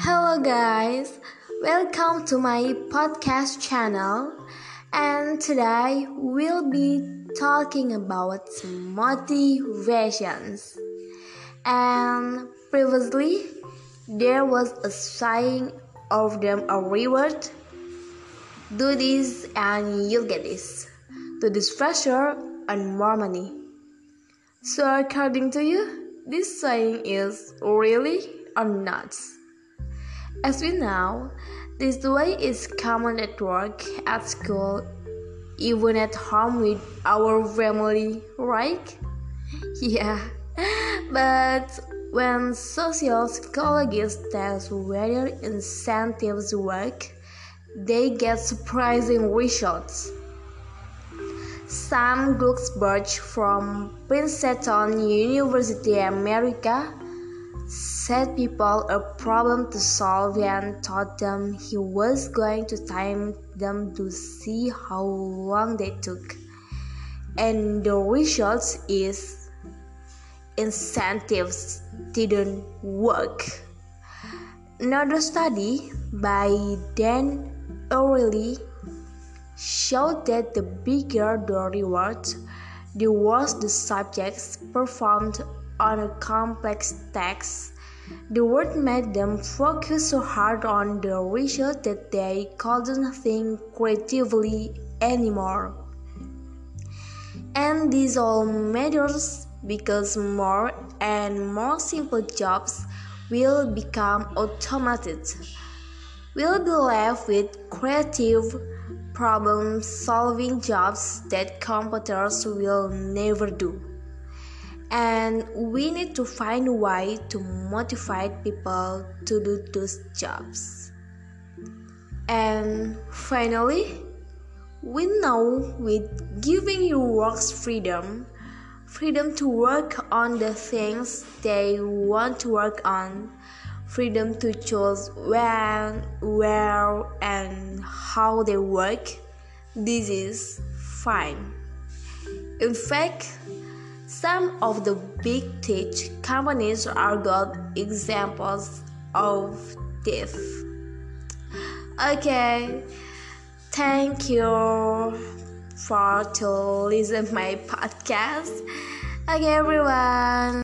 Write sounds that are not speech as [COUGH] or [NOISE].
Hello, guys, welcome to my podcast channel. And today we'll be talking about motivations. And previously, there was a saying of them a reward do this and you'll get this. Do this faster and more money. So, according to you, this saying is really or not? As we know, this way is common at work, at school, even at home with our family, right? [LAUGHS] Yeah, but when social psychologists test whether incentives work, they get surprising results. Sam Glucksberg from Princeton University, America, set people a problem to solve and taught them he was going to time them to see how long they took. And the result is incentives didn't work. Another study by Dan Ariely showed that the bigger the reward, the worse the subjects performed on a complex task. The word made them focus so hard on the result that they couldn't think creatively anymore. And this all matters because more and more simple jobs will become automated. We'll be left with creative problem solving jobs that computers will never do. And we need to find a way to motivate people to do those jobs. And finally, we know with giving your works freedom, freedom to work on the things they want to work on, freedom to choose when, where, and how they work, this is fine. In fact, some of the big tech companies are good examples of this. Okay, thank you for to listen my podcast. Okay, everyone.